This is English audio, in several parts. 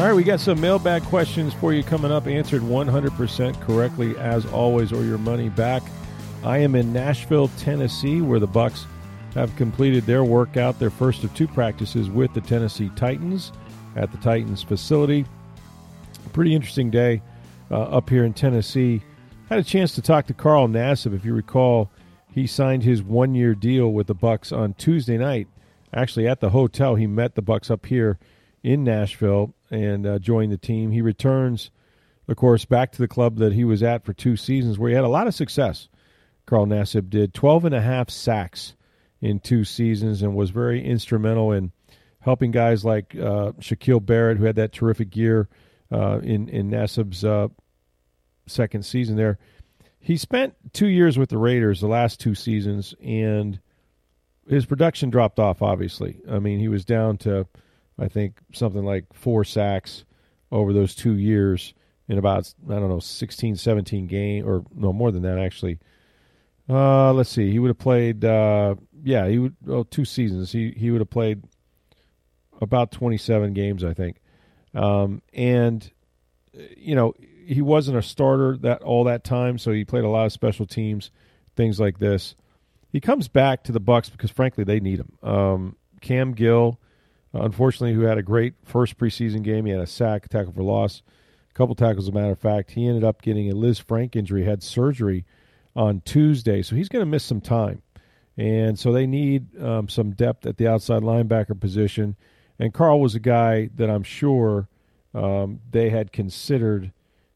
All right, we got some mailbag questions for you coming up, answered 100% correctly as always, or your money back. I am in Nashville, Tennessee, where the Bucs have completed their workout, their first of two practices with the Tennessee Titans at the Titans facility. Pretty interesting day uh, up here in Tennessee. Had a chance to talk to Carl Nassib. If you recall, he signed his one-year deal with the Bucs on Tuesday night. Actually, at the hotel, he met the Bucs up here in Nashville and uh, joined the team. He returns, of course, back to the club that he was at for two seasons, where he had a lot of success. Carl Nassib did 12 and a half sacks in two seasons and was very instrumental in helping guys like uh, Shaquille Barrett, who had that terrific year uh, in in Nassib's uh, second season there. He spent two years with the Raiders, the last two seasons, and his production dropped off. Obviously, I mean he was down to I think something like four sacks over those two years in about I don't know 16, 17 game or no more than that actually. Uh, let's see. He would have played. Uh, yeah, he would. Oh, two seasons. He he would have played about twenty seven games, I think. Um, and you know he wasn't a starter that all that time, so he played a lot of special teams, things like this. He comes back to the Bucs because frankly they need him. Um, Cam Gill unfortunately, who had a great first preseason game. He had a sack, tackle for loss, a couple tackles, as a matter of fact. He ended up getting a Lisfranc injury, had surgery on Tuesday, so he's going to miss some time. And so they need um, some depth at the outside linebacker position. And Carl was a guy that I'm sure um, they had considered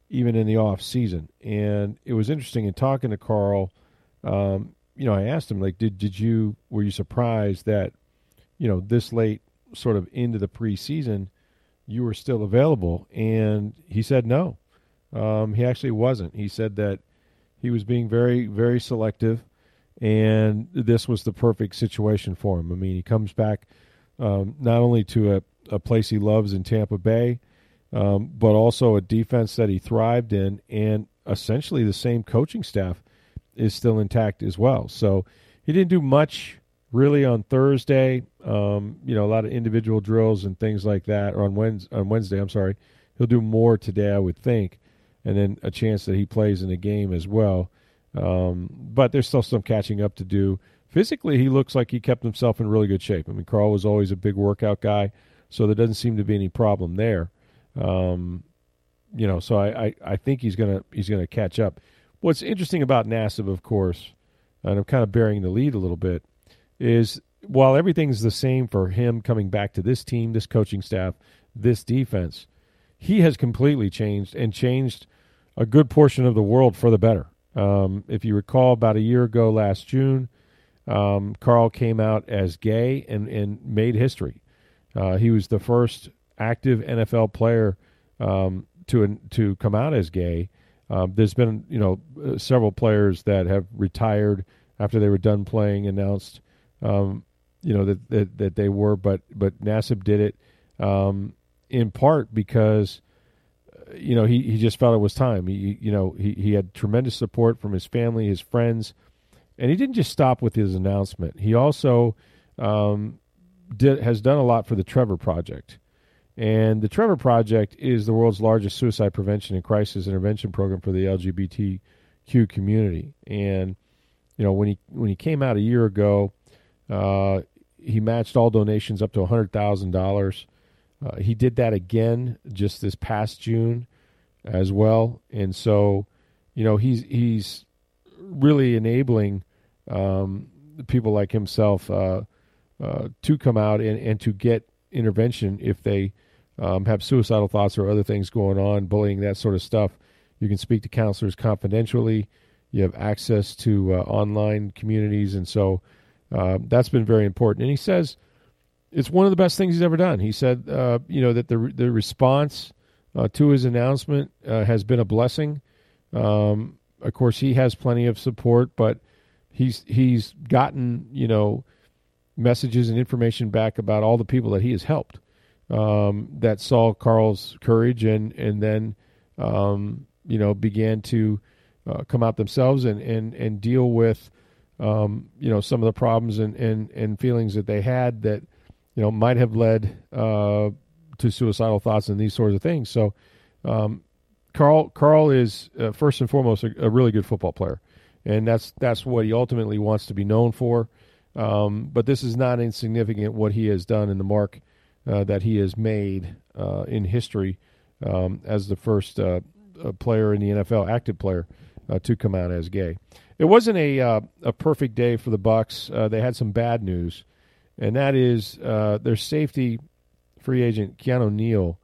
even in the off season. And it was interesting in talking to Carl. Um, you know, I asked him like, did did you were you surprised that you know this late sort of into the preseason, you were still available. And he said no. Um, he actually wasn't. He said that he was being very, very selective, and this was the perfect situation for him. I mean, he comes back um, not only to a, a, place he loves in Tampa Bay, um, but also a defense that he thrived in, and essentially the same coaching staff is still intact as well. So he didn't do much really on Thursday. Um, you know, a lot of individual drills and things like that. Or on Wednesday, on Wednesday, I'm sorry, he'll do more today, I would think, and then a chance that he plays in a game as well. Um, but there's still some catching up to do. Physically, he looks like he kept himself in really good shape. I mean, Carl was always a big workout guy, so there doesn't seem to be any problem there. Um, you know, so I, I, I think he's gonna he's gonna catch up. What's interesting about Nassib, of course, and I'm kind of bearing the lead a little bit is while everything's the same for him coming back to this team, this coaching staff, this defense, he has completely changed and changed a good portion of the world for the better. Um, if you recall, about a year ago, last June, um, Carl came out as gay and, and made history. Uh, he was the first active NFL player um, to to come out as gay. Um, there's been you know uh, several players that have retired after they were done playing, announced um, you know that, that that they were, but but Nassib did it um, in part because uh, you know he, he just felt it was time. He you know he he had tremendous support from his family, his friends, and he didn't just stop with his announcement. He also um, did has done a lot for the Trevor Project. And the Trevor Project is the world's largest suicide prevention and crisis intervention program for the LGBTQ community. And you know when he when he came out a year ago, uh, he matched all donations up to hundred thousand uh, dollars. He did that again just this past June as well, and so you know he's he's really enabling um, people like himself uh, uh, to come out and, and to get intervention if they um, have suicidal thoughts or other things going on, bullying, that sort of stuff. You can speak to counselors confidentially. You have access to uh, online communities, and so uh, that's been very important. And he says it's one of the best things he's ever done. He said, uh, you know, that the the response uh, to his announcement uh, has been a blessing. Um, of course, he has plenty of support, but he's he's gotten you know messages and information back about all the people that he has helped um, that saw Carl's courage and and then um, you know began to uh, come out themselves and and and deal with um, you know some of the problems and, and and feelings that they had that you know might have led uh, to suicidal thoughts and these sorts of things. So um, Carl Carl is uh, first and foremost a, a, really good football player, and that's that's what he ultimately wants to be known for. Um, but this is not insignificant what he has done in the mark uh, that he has made uh, in history um, as the first uh, player in the NFL, active player, uh, to come out as gay. It wasn't a uh, a perfect day for the Bucs. they had some bad news, and that is their safety free agent Keanu Neal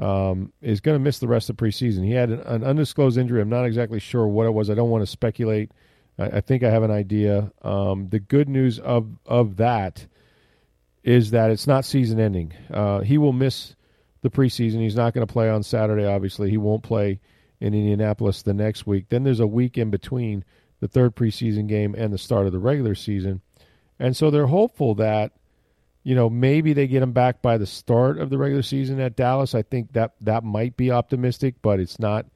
um, is going to miss the rest of the preseason. He had an, an, undisclosed injury. I'm not exactly sure what it was. I don't want to speculate. I, I think I have an idea. Um, the good news of of that is that it's not season ending. Uh, he will miss the preseason. He's not going to play on Saturday, obviously. He won't play in Indianapolis the next week. Then there's a week in between the third preseason game and the start of the regular season. And so they're hopeful that, you know, maybe they get him back by the start of the regular season at Dallas. I think that that might be optimistic, but it's not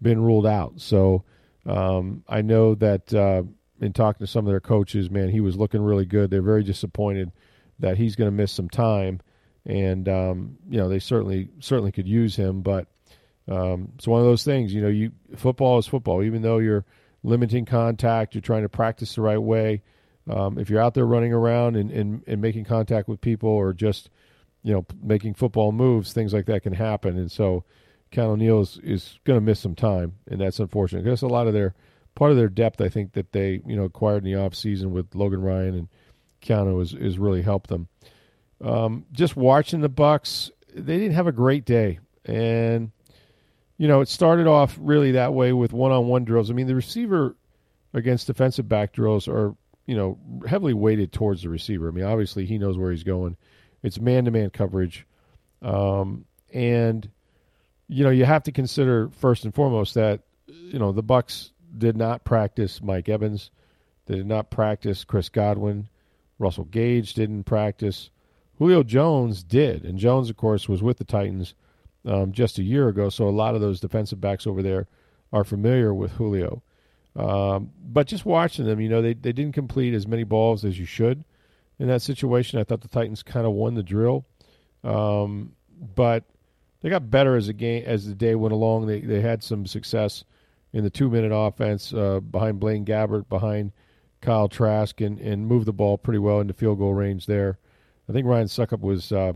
been ruled out. So um, I know that uh, in talking to some of their coaches, man, he was looking really good. They're very disappointed – that he's going to miss some time, and um, you know they certainly certainly could use him. But um, it's one of those things. You know, you football is football. Even though you're limiting contact, you're trying to practice the right way. Um, if you're out there running around and, and, and making contact with people, or just you know making football moves, things like that can happen. And so, Keanu Neal is, is going to miss some time, and that's unfortunate. Because a lot of their part of their depth, I think that they you know acquired in the off season with Logan Ryan and Keanu has, has really helped them. Um, just watching the Bucs, they didn't have a great day, and you know it started off really that way with one-on-one drills. I mean, the receiver against defensive back drills are you know heavily weighted towards the receiver. I mean, obviously he knows where he's going. It's man-to-man coverage, um, and you know you have to consider first and foremost that you know the Bucs did not practice Mike Evans. They did not practice Chris Godwin. Russell Gage didn't practice. Julio Jones did, and Jones, of course, was with the Titans um, just a year ago. So a lot of those defensive backs over there are familiar with Julio. Um, but just watching them, you know, they they didn't complete as many balls as you should in that situation. I thought the Titans kind of won the drill, um, but they got better as the game as the day went along. They they had some success in the two minute offense uh, behind Blaine Gabbert, behind Kyle Trask and, and moved the ball pretty well into field goal range there. I think Ryan Succop was uh,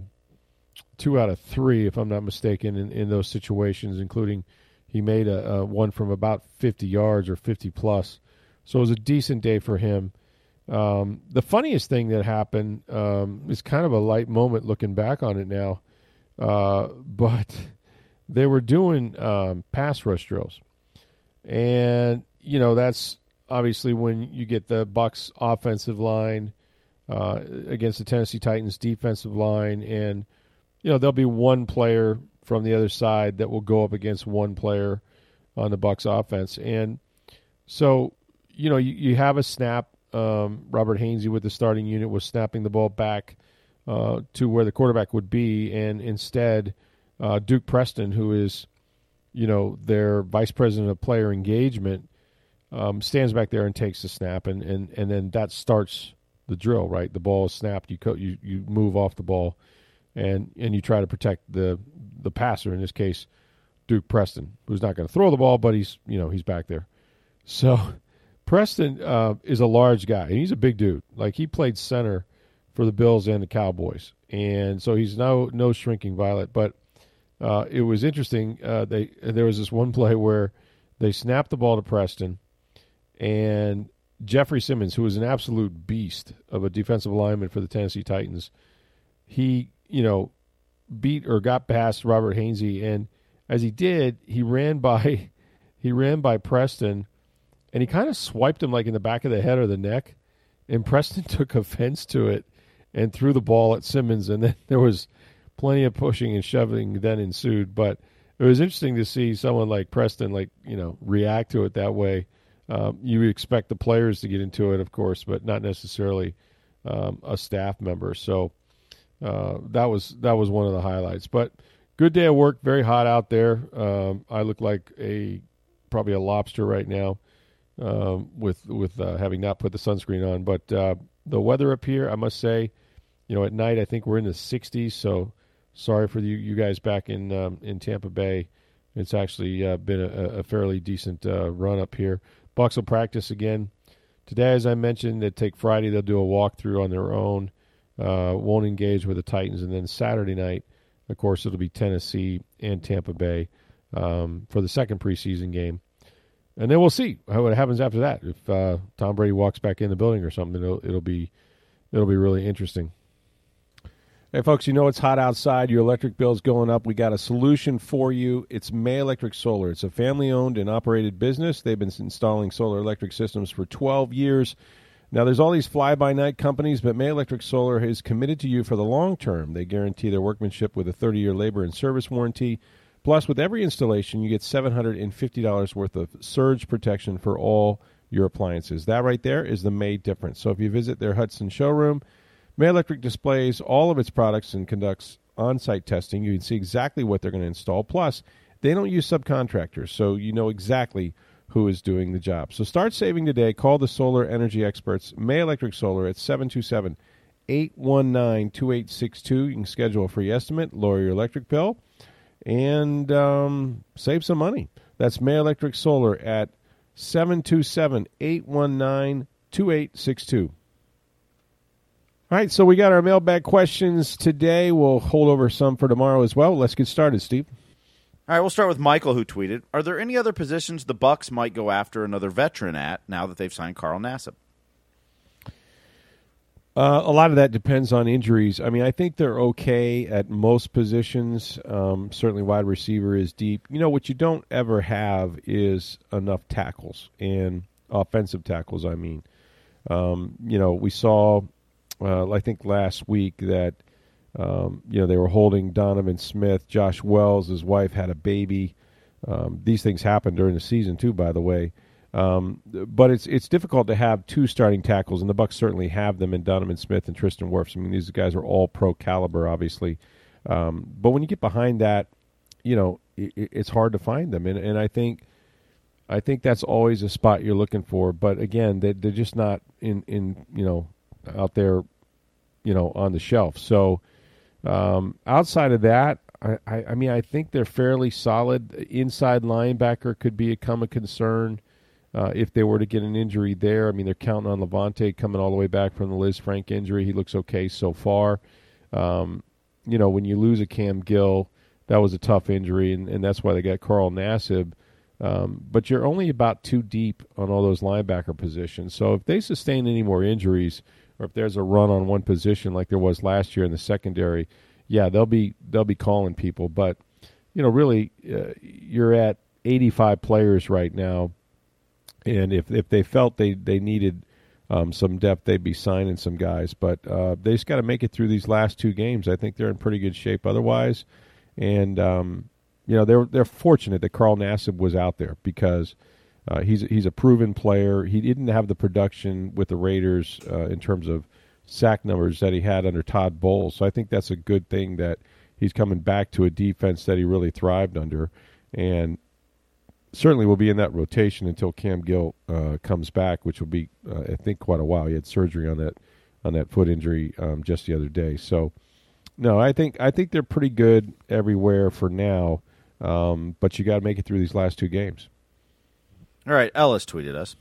two out of three, if I'm not mistaken, in, in those situations, including he made a, a, one from about 50 yards or 50 plus. So it was a decent day for him. Um, the funniest thing that happened um, is kind of a light moment looking back on it now, uh, but they were doing um, pass rush drills, and you know that's obviously when you get the Bucs offensive line uh, against the Tennessee Titans defensive line, and you know there'll be one player from the other side that will go up against one player on the Bucs offense, and so you know you, you have a snap. Um, Robert Hainsey with the starting unit was snapping the ball back uh, to where the quarterback would be, and instead uh, Duke Preston, who is you know their vice president of player engagement um, stands back there and takes the snap, and, and, and then that starts the drill. Right, the ball is snapped. You co- you you move off the ball, and and you try to protect the the passer. In this case, Duke Preston, who's not going to throw the ball, but he's you know he's back there. So Preston uh, is a large guy, and he's a big dude. Like he played center for the Bills and the Cowboys, and so he's no no shrinking violet. But uh, it was interesting. Uh, they there was this one play where they snapped the ball to Preston and Jeffery Simmons, who was an absolute beast of a defensive lineman for the Tennessee Titans, he, you know, beat or got past Robert Hainsey, and as he did, he ran by he ran by Preston, and he kind of swiped him like in the back of the head or the neck, and Preston took offense to it and threw the ball at Simmons, and then there was plenty of pushing and shoving then ensued. But it was interesting to see someone like Preston, like you know, react to it that way. Um, you expect the players to get into it, of course, but not necessarily um, a staff member. So uh, that was that was one of the highlights. But good day of work. Very hot out there. Um, I look like a probably a lobster right now um, with with uh, having not put the sunscreen on. But uh, the weather up here, I must say, you know, at night I think we're in the 60s. So sorry for you you guys back in um, in Tampa Bay. It's actually uh, been a, a, fairly decent uh, run up here. Bucs will practice again today, as I mentioned. They take Friday. They'll do a walkthrough on their own. Uh, won't engage with the Titans, and then Saturday night, of course, it'll be Tennessee and Tampa Bay um, for the second preseason game and then we'll see what happens after that. If uh, Tom Brady walks back in the building or something, it'll, it'll be it'll be really interesting. Hey, folks, you know it's hot outside. Your electric bill's going up. We got a solution for you. It's May Electric Solar. It's a family owned and operated business. They've been installing solar electric systems for 12 years. Now, there's all these fly by night companies, but May Electric Solar is committed to you for the long term. They guarantee their workmanship with a 30 year labor and service warranty. Plus, with every installation, you get $750 worth of surge protection for all your appliances. That right there is the May difference. So if you visit their Hudson showroom, May Electric displays all of its products and conducts on site testing. You can see exactly what they're going to install. Plus, they don't use subcontractors, so you know exactly who is doing the job. So start saving today. Call the solar energy experts, May Electric Solar, at 727 819 2862. You can schedule a free estimate, lower your electric bill and um, save some money. That's May Electric Solar at 727 819 2862. All right, so we got our mailbag questions today. We'll hold over some for tomorrow as well. Let's get started, Steve. All right, we'll start with Michael, who tweeted: "Are there any other positions the Bucs might go after another veteran at now that they've signed Carl Nassib?" Uh, a lot of that depends on injuries. I mean, I think they're okay at most positions. Um, certainly, wide receiver is deep. You know, what you don't ever have is enough tackles and offensive tackles. I mean, um, you know, we saw, uh, I think last week that um, you know they were holding Donovan Smith, Josh Wells, his wife had a baby. Um, these things happen during the season too, by the way. Um, but it's it's difficult to have two starting tackles, and the Bucs certainly have them in Donovan Smith and Tristan Wirfs. I mean, these guys are all pro caliber, obviously. Um, but when you get behind that, you know, it, it's hard to find them, and and I think. I think that's always a spot you're looking for, but again, they, they're just not in, in you know out there, you know, on the shelf. So um, outside of that, I, I, I mean, I think they're fairly solid. Inside linebacker could become a concern. Uh, if they were to get an injury there, I mean, they're counting on Lavonte coming all the way back from the Lisfranc injury. He looks okay so far. Um, you know, when you lose a Cam Gill, that was a tough injury, and, and that's why they got Carl Nassib. Um, but you're only about two deep on all those linebacker positions. So if they sustain any more injuries, or if there's a run on one position like there was last year in the secondary, yeah, they'll be they'll be calling people. But you know, really, uh, you're at 85 players right now and if if they felt they they needed um, some depth, they'd be signing some guys. But uh, they just got to make it through these last two games. I think they're in pretty good shape otherwise, and um, you know they're they're fortunate that Carl Nassib was out there because. Uh, he's he's a proven player. He didn't have the production with the Raiders uh, in terms of sack numbers that he had under Todd Bowles. So I think that's a good thing that he's coming back to a defense that he really thrived under. And certainly will be in that rotation until Cam Gill uh, comes back, which will be, uh, I think, quite a while. He had surgery on that on that foot injury um, just the other day. So, no, I think I think they're pretty good everywhere for now. Um, but you got to make it through these last two games. All right, Ellis tweeted us.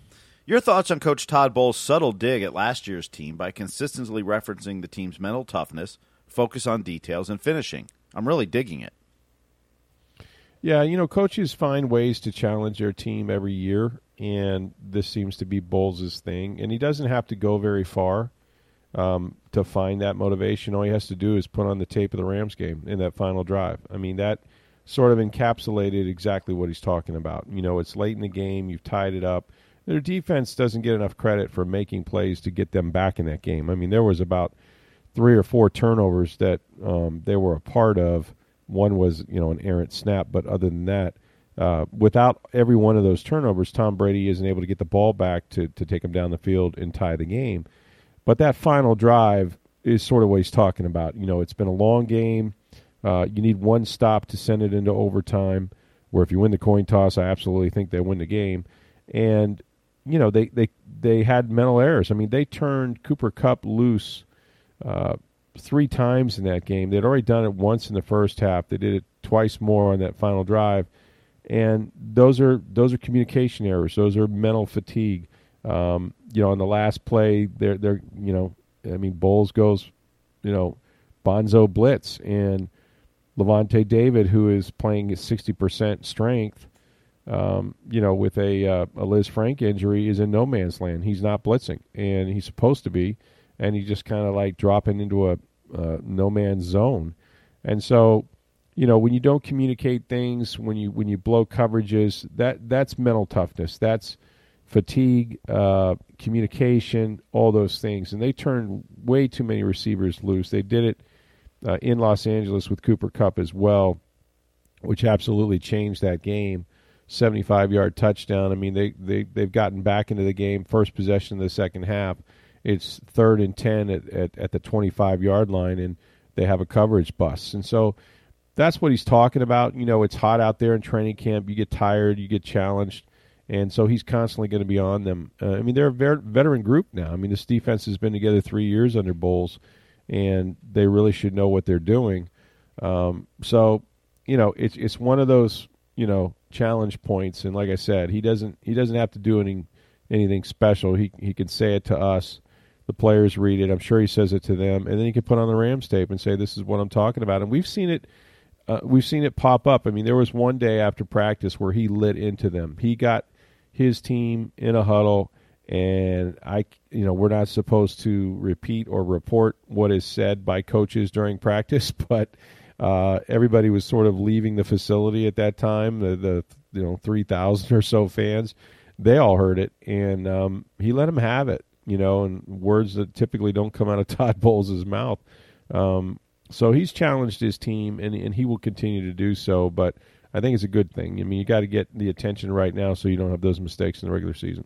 Your thoughts on Coach Todd Bowles' subtle dig at last year's team by consistently referencing the team's mental toughness, focus on details, and finishing. I'm really digging it. Yeah, you know, coaches find ways to challenge their team every year, and this seems to be Bowles' thing. And he doesn't have to go very far um, to find that motivation. All he has to do is put on the tape of the Rams game in that final drive. I mean, that sort of encapsulated exactly what he's talking about. You know, it's late in the game, you've tied it up, their defense doesn't get enough credit for making plays to get them back in that game. I mean, there was about three or four turnovers that um, they were a part of. One was, you know, an errant snap, but other than that, uh, without every one of those turnovers, Tom Brady isn't able to get the ball back to, to take him down the field and tie the game. But that final drive is sort of what he's talking about. You know, it's been a long game. Uh, you need one stop to send it into overtime. Where if you win the coin toss, I absolutely think they win the game. And you know, they they they had mental errors. I mean, they turned Cooper Kupp loose uh, three times in that game. They'd already done it once in the first half. They did it twice more on that final drive, and those are those are communication errors. Those are mental fatigue. Um, you know, on the last play, they're they're you know, I mean, Bowles goes, you know, Bonzo blitz and Lavonte David, who is playing at sixty percent strength, um, you know, with a uh, a Lisfranc injury, is in no man's land. He's not blitzing, and he's supposed to be, and he's just kind of like dropping into a no man's zone, and so. You know, when you don't communicate things, when you when you blow coverages, that that's mental toughness. That's fatigue, uh, communication, all those things. And they turned way too many receivers loose. They did it uh, in Los Angeles with Cooper Kupp as well, which absolutely changed that game. 75 yard touchdown. I mean, they, they, they've gotten back into the game, first possession of the second half. It's third and 10 at, at, at the 25 yard line, and they have a coverage bust. And so that's what he's talking about. You know, it's hot out there in training camp. You get tired, you get challenged and so he's constantly going to be on them. Uh, I mean, they're a ver- veteran group now. I mean, this defense has been together three years under Bowles, and they really should know what they're doing. Um, so, you know, it's it's one of those you know challenge points. And like I said, he doesn't he doesn't have to do any anything special. He he can say it to us. The players read it. I'm sure he says it to them, and then he can put on the Rams tape and say, "This is what I'm talking about." And we've seen it. Uh, we've seen it pop up. I mean, there was one day after practice where he lit into them. He got his team in a huddle and I you know we're not supposed to repeat or report what is said by coaches during practice but uh, everybody was sort of leaving the facility at that time the, the you know 3000 or so fans they all heard it and um, he let them have it you know and words that typically don't come out of Todd Bowles' mouth um, so he's challenged his team and, and he will continue to do so but I think it's a good thing. I mean, you got to get the attention right now so you don't have those mistakes in the regular season.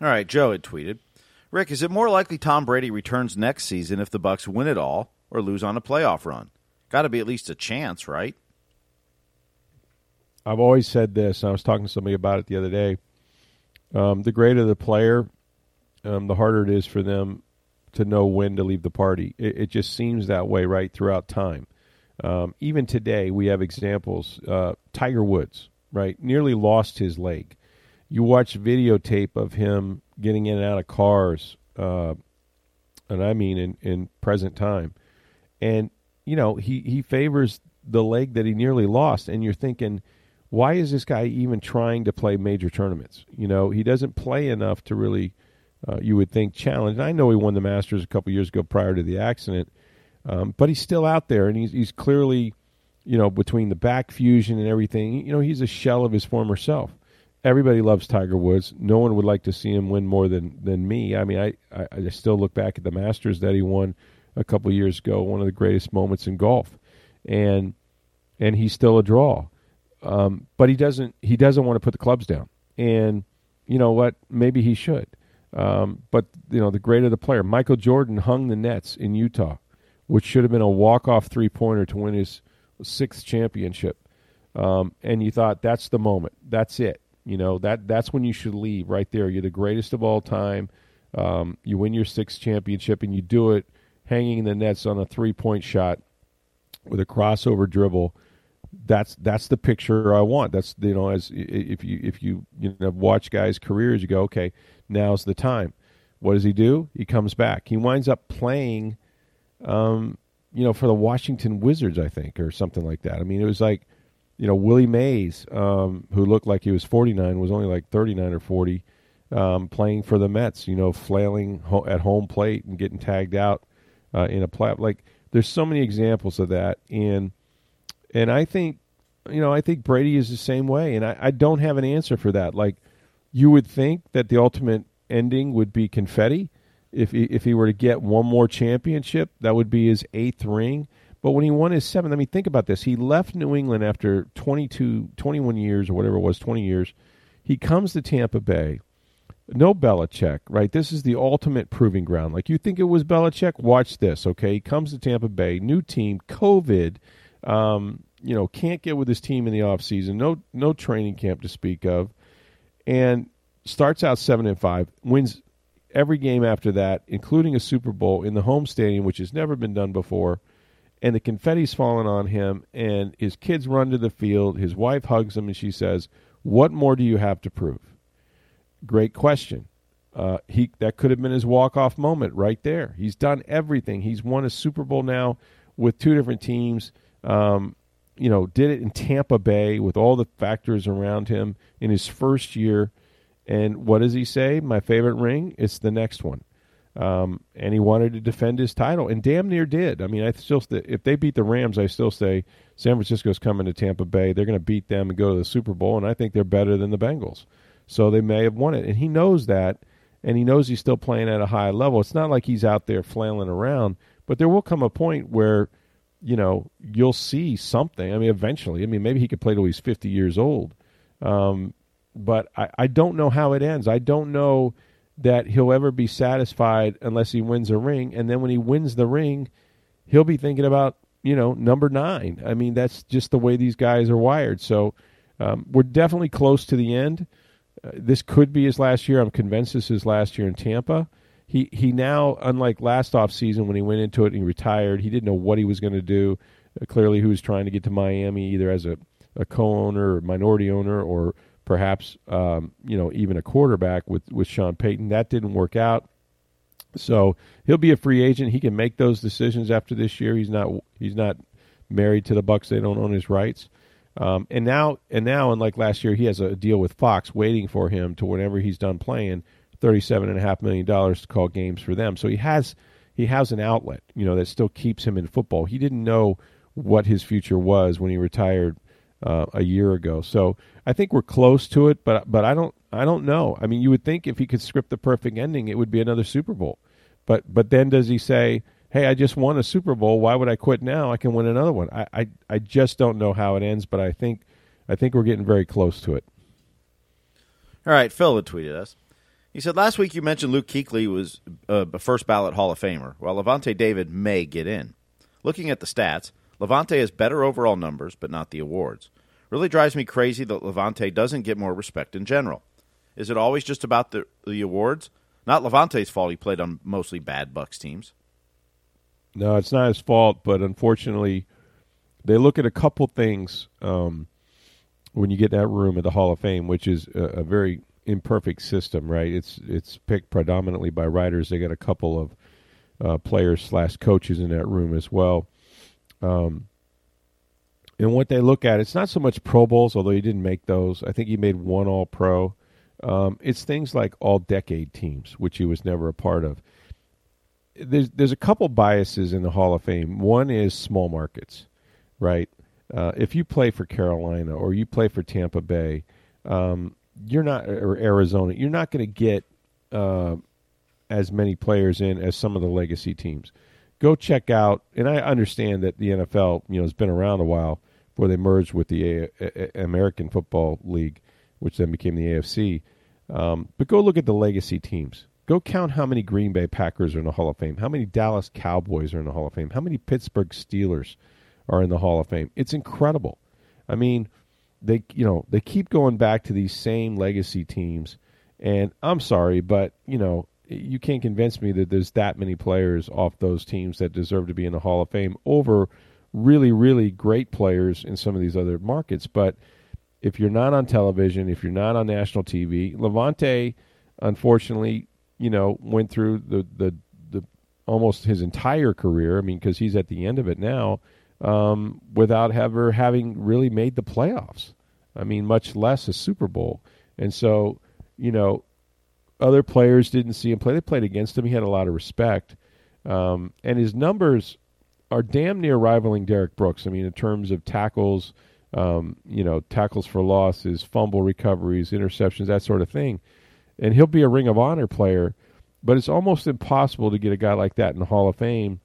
All right, Joe had tweeted, Rick, is it more likely Tom Brady returns next season if the Bucs win it all or lose on a playoff run? Got to be at least a chance, right? I've always said this. I was talking to somebody about it the other day. Um, the greater the player, um, the harder it is for them to know when to leave the party. It, it just seems that way right throughout time. Um, even today, we have examples. Uh, Tiger Woods, right, nearly lost his leg you watch videotape of him getting in and out of cars, uh, and I mean in, in present time, and you know he he favors the leg that he nearly lost, and you're thinking, why is this guy even trying to play major tournaments? You know, he doesn't play enough to really, uh, you would think, challenge. And I know he won the Masters a couple years ago prior to the accident, um, but he's still out there, and he's he's clearly, you know, between the back fusion and everything, you know, he's a shell of his former self everybody loves Tiger Woods. No one would like to see him win more than than me. I mean, I I, I still look back at the Masters that he won a couple years ago, one of the greatest moments in golf, and and he's still a draw. Um, but he doesn't he doesn't want to put the clubs down, and you know what? Maybe he should. Um, but you know, the greater the player, Michael Jordan hung the nets in Utah, which should have been a walk off three pointer to win his sixth championship. Um, and you thought that's the moment, that's it you know that that's when you should leave right there. You're the greatest of all time. Um, you win your sixth championship, and you do it hanging in the nets on a three point shot with a crossover dribble. that's that's the picture I want. That's you know as if you if you you know watch guys' careers, you go okay, now's the time. What does he do? He comes back. He winds up playing, um, you know, for the Washington Wizards, I think, or something like that. I mean, it was like, you know, Willie Mays, um, who looked like he was 49, was only like 39 or 40, um, playing for the Mets. You know, flailing ho- at home plate and getting tagged out uh, in a play. Like, there's so many examples of that, and and I think, you know, I think Brady is the same way, and I, I don't have an answer for that. Like, you would think that the ultimate ending would be confetti. If he, if he were to get one more championship, that would be his eighth ring. But when he won his seventh, I mean, think about this. He left New England after 22, 21 years or whatever it was, 20 years. He comes to Tampa Bay. No Belichick, right? This is the ultimate proving ground. Like you think it was Belichick? Watch this, okay? He comes to Tampa Bay, new team, COVID, um, you know, can't get with his team in the offseason, no no training camp to speak of. And starts out seven and five, wins every game after that, including a Super Bowl in the home stadium, which has never been done before. And the confetti's fallen on him, and his kids run to the field. His wife hugs him, and she says, "What more do you have to prove?" Great question. Uh, he that could have been his walk off moment right there. He's done everything. He's won a Super Bowl now with two different teams. Um, you know, did it in Tampa Bay with all the factors around him in his first year. And what does he say? My favorite ring? It's the next one. Um, and he wanted to defend his title, and damn near did. I mean, I still st- if they beat the Rams, I still say San Francisco's coming to Tampa Bay. They're going to beat them and go to the Super Bowl, and I think they're better than the Bengals. So they may have won it, and he knows that, and he knows he's still playing at a high level. It's not like he's out there flailing around, but there will come a point where, you know, you'll see something. I mean, eventually. I mean, maybe he could play till he's fifty years old. Um, but I, I don't know how it ends. I don't know that he'll ever be satisfied unless he wins a ring. And then when he wins the ring, he'll be thinking about, you know, number nine. I mean, that's just the way these guys are wired. So um, we're definitely close to the end. Uh, this could be his last year. I'm convinced this is last year in Tampa. He he now, unlike last off season when he went into it and he retired, he didn't know what he was going to do. Uh, clearly, he was trying to get to Miami either as a, a co-owner or minority owner or – perhaps um, you know even a quarterback with with Sean Payton. That didn't work out. So he'll be a free agent. He can make those decisions after this year. He's not he's not married to the Bucs. They don't own his rights. Um, and now and now, unlike last year, he has a deal with Fox waiting for him to whenever he's done playing, thirty-seven and a half million dollars to call games for them. So he has he has an outlet, you know, that still keeps him in football. He didn't know what his future was when he retired uh, a year ago. So I think we're close to it, but but I don't I don't know. I mean, you would think if he could script the perfect ending, it would be another Super Bowl. But but then does he say, "Hey, I just won a Super Bowl. Why would I quit now? I can win another one." I I, I just don't know how it ends, but I think I think we're getting very close to it. All right, Phil had tweeted us. He said last week you mentioned Luke Kuechly was uh, a first ballot Hall of Famer, while Lavonte David may get in. Looking at the stats, Lavonte has better overall numbers, but not the awards. Really drives me crazy that Lavonte doesn't get more respect in general. Is it always just about the the awards? Not Lavonte's fault. He played on mostly bad Bucs teams. No, it's not his fault, but unfortunately, they look at a couple things um, when you get that room at the Hall of Fame, which is a, a, very imperfect system, right? It's it's picked predominantly by writers. They got a couple of uh, players slash coaches in that room as well. Um, and what they look at, it's not so much Pro Bowls, although he didn't make those. I think he made one All Pro. Um, it's things like All Decade teams, which he was never a part of. There's there's a couple biases in the Hall of Fame. One is small markets, right? Uh, if you play for Carolina or you play for Tampa Bay, um, you're not or Arizona, you're not going to get uh, as many players in as some of the legacy teams go check out. And I understand that the NFL, you know, has been around a while before they merged with the a- a- American Football League, which then became the AFC. Um, but go look at the legacy teams. Go count how many Green Bay Packers are in the Hall of Fame, how many Dallas Cowboys are in the Hall of Fame, how many Pittsburgh Steelers are in the Hall of Fame. It's incredible. I mean, they you know they keep going back to these same legacy teams, and I'm sorry, but you know you can't convince me that there's that many players off those teams that deserve to be in the Hall of Fame over really, really great players in some of these other markets. But if you're not on television, if you're not on national TV, Lavonte, unfortunately, you know, went through the the the almost his entire career. I mean, because he's at the end of it now, um, without ever having really made the playoffs. I mean, much less a Super Bowl. And so, you know, other players didn't see him play. They played against him. He had a lot of respect, um, and his numbers are damn near rivaling Derrick Brooks. I mean, in terms of tackles, um, you know, tackles for losses, fumble recoveries, interceptions, that sort of thing. And he'll be a Ring of Honor player, but it's almost impossible to get a guy like that in the Hall of Fame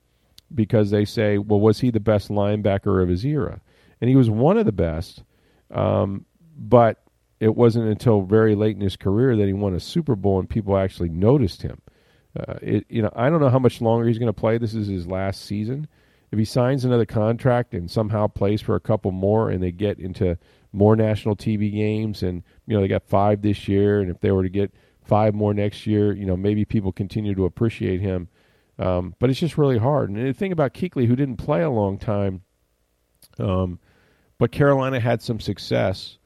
because they say, well, was he the best linebacker of his era? And he was one of the best, um, but it wasn't until very late in his career that he won a Super Bowl and people actually noticed him. Uh, it, you know, I don't know how much longer he's going to play. This is his last season, if he signs another contract and somehow plays for a couple more and they get into more national TV games and you know they got 5 this year and if they were to get 5 more next year, you know, maybe people continue to appreciate him. Um, but it's just really hard. And the thing about Kuechly who didn't play a long time um, but Carolina had some success.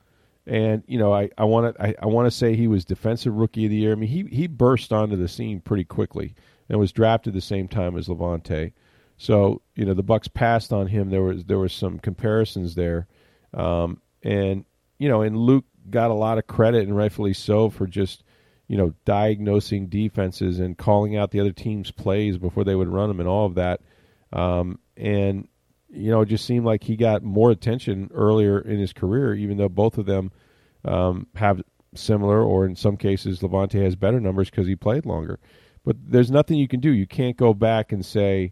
And you know, I, I want to I, I want to say he was defensive rookie of the year. I mean, he he burst onto the scene pretty quickly and was drafted the same time as Lavonte. So you know the Bucs passed on him. There was there was some comparisons there, um, and you know, and Luke got a lot of credit and rightfully so for just you know diagnosing defenses and calling out the other team's plays before they would run them and all of that. Um, and you know, it just seemed like he got more attention earlier in his career, even though both of them um, have similar, or in some cases, Lavonte has better numbers because he played longer. But there's nothing you can do. You can't go back and say,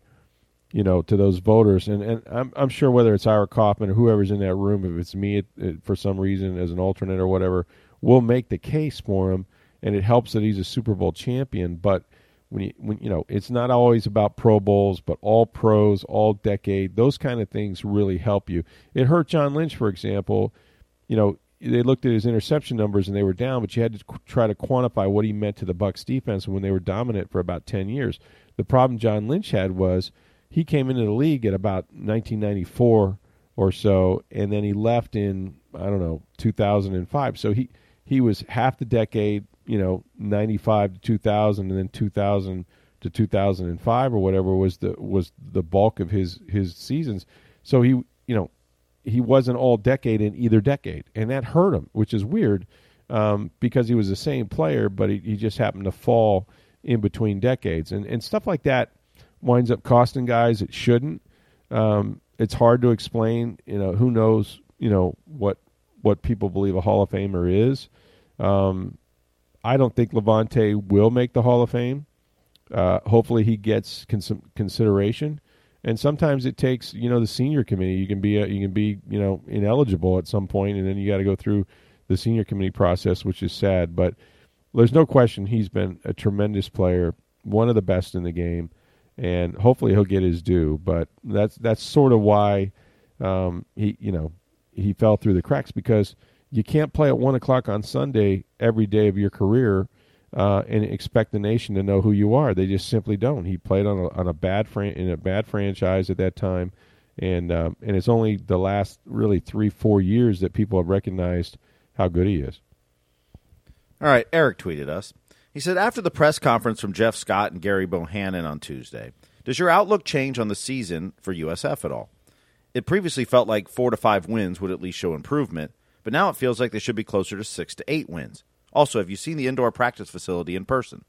you know, to those voters, and, and I'm, I'm sure whether it's Ira Kaufman or whoever's in that room, if it's me for some reason as an alternate or whatever, we'll make the case for him, and it helps that he's a Super Bowl champion. But when you when you know, it's not always about Pro Bowls, but all pros, all decade, those kind of things really help you. It hurt John Lynch, for example. You know, they looked at his interception numbers and they were down, but you had to qu- try to quantify what he meant to the Bucs defense when they were dominant for about 10 years. The problem John Lynch had was he came into the league at about 1994 or so, and then he left in I don't know 2005. So he he was half the decade, you know, 95 to 2000, and then 2000 to 2005 or whatever was the was the bulk of his his seasons. So he you know he wasn't all decade in either decade, and that hurt him, which is weird um, because he was the same player, but he, he just happened to fall in between decades, and and stuff like that winds up costing guys. It shouldn't. Um, it's hard to explain. You know, who knows? You know what what people believe a Hall of Famer is. Um, I don't think Lavonte will make the Hall of Fame. Uh, hopefully, he gets cons- consideration. And sometimes it takes, you know, the senior committee. You can be, a, you can be, you know, ineligible at some point, and then you got to go through the senior committee process, which is sad. But there's no question he's been a tremendous player, one of the best in the game and hopefully he'll get his due. But that's that's sort of why um, he you know he fell through the cracks because you can't play at one o'clock on Sunday every day of your career uh, and expect the nation to know who you are. They just simply don't. He played on a on a bad fran- in a bad franchise at that time, and um, and it's only the last really three four years that people have recognized how good he is. All right, Eric tweeted us. He said, after the press conference from Jeff Scott and Gary Bohanon on Tuesday, does your outlook change on the season for USF at all? It previously felt like four to five wins would at least show improvement, but now it feels like they should be closer to six to eight wins. Also, have you seen the indoor practice facility in person?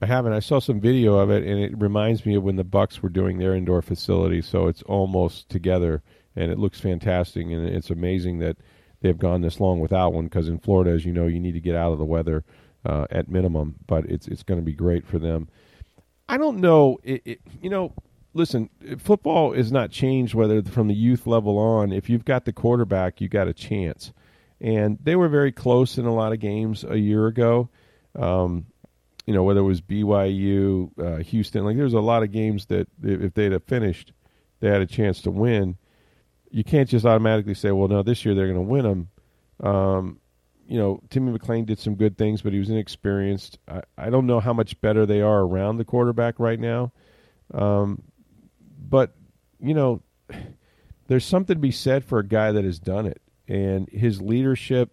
I haven't. I saw some video of it, and it reminds me of when the Bucs were doing their indoor facility. So it's almost together, and it looks fantastic. And it's amazing that they've gone this long without one. Because in Florida, as you know, you need to get out of the weather uh, at minimum, but it's it's going to be great for them. I don't know. It, it, you know, listen, football is not changed whether from the youth level on. If you've got the quarterback, you got a chance. And they were very close in a lot of games a year ago. Um, you know, whether it was BYU, uh, Houston, like there's a lot of games that if they'd have finished, they had a chance to win. You can't just automatically say, well, no, this year they're going to win them. Um, you know, Timmy McClain did some good things, but he was inexperienced. I, I don't know how much better they are around the quarterback right now. Um, but, you know, there's something to be said for a guy that has done it and his leadership.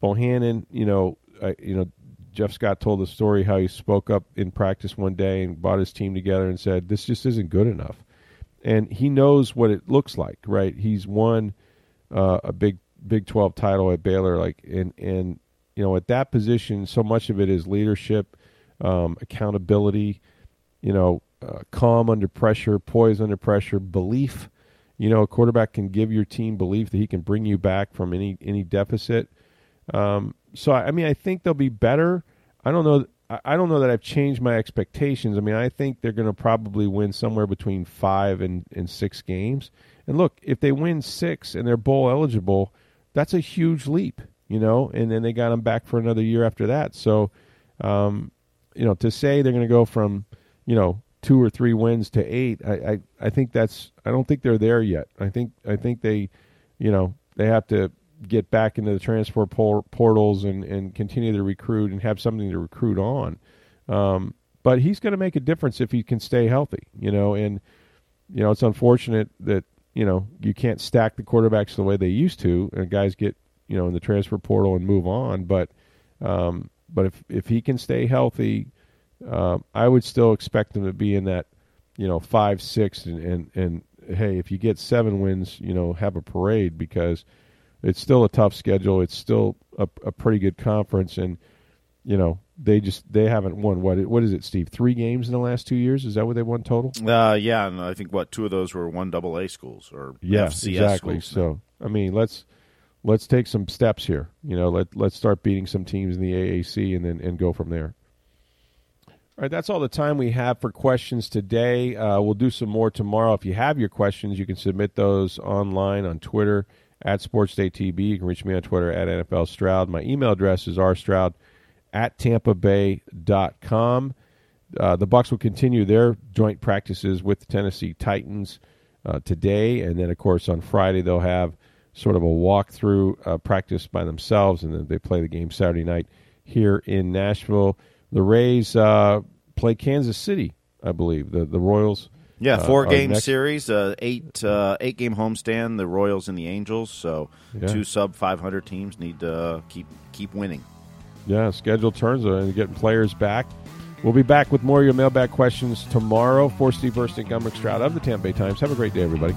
Bohanon, you know, I, you know, Jeff Scott told the story how he spoke up in practice one day and brought his team together and said, "This just isn't good enough." And he knows what it looks like, right? He's won uh, a big Big Twelve title at Baylor, like, and and you know, at that position, so much of it is leadership, um, accountability, you know, uh, calm under pressure, poise under pressure, belief. You know, a quarterback can give your team belief that he can bring you back from any any deficit. Um, so I mean, I think they'll be better. I don't know. I don't know that I've changed my expectations. I mean, I think they're going to probably win somewhere between five and, and six games. And look, if they win six and they're bowl eligible, that's a huge leap, you know. And then they got them back for another year after that. So, um, you know, to say they're going to go from, you know, two or three wins to eight, I, I, I think that's. I don't think they're there yet. I think I think they, you know, they have to get back into the transfer por- portals and, and continue to recruit and have something to recruit on. Um, but he's going to make a difference if he can stay healthy, you know. And you know, it's unfortunate that you know you can't stack the quarterbacks the way they used to, and guys get you know in the transfer portal and move on. But um, but if if he can stay healthy, uh, I would still expect them to be in that you know five six and and and hey, if you get seven wins, you know, have a parade because it's still a tough schedule. It's still a, a pretty good conference, and you know they just they haven't won what what is it, Steve? Three games in the last two years. Is that what they won total? Uh, yeah, and I think what two of those were one double A schools or FCS schools? yeah, FCS exactly. So I mean, let's let's take some steps here. You know, let let's start beating some teams in the AAC and then and go from there. All right, that's all the time we have for questions today. Uh, we'll do some more tomorrow. If you have your questions, you can submit those online on Twitter at SportsDayTB. You can reach me on Twitter at NFL Stroud. My email address is rstroud at tampabay.com. Uh, the Bucs will continue their joint practices with the Tennessee Titans uh, today, and then, of course, on Friday they'll have sort of a walkthrough uh, practice by themselves, and then they play the game Saturday night here in Nashville. The Rays uh, play Kansas City, I believe. The the Royals Yeah, uh, four are game series, uh, eight uh, eight game homestand. The Royals and the Angels. So Yeah. two sub five hundred teams need to uh, keep keep winning. Yeah, schedule turns uh, and getting players back. We'll be back with more of your mailbag questions tomorrow. For Steve Burstick, I'm Rick Stroud of the Tampa Bay Times. Have a great day, everybody.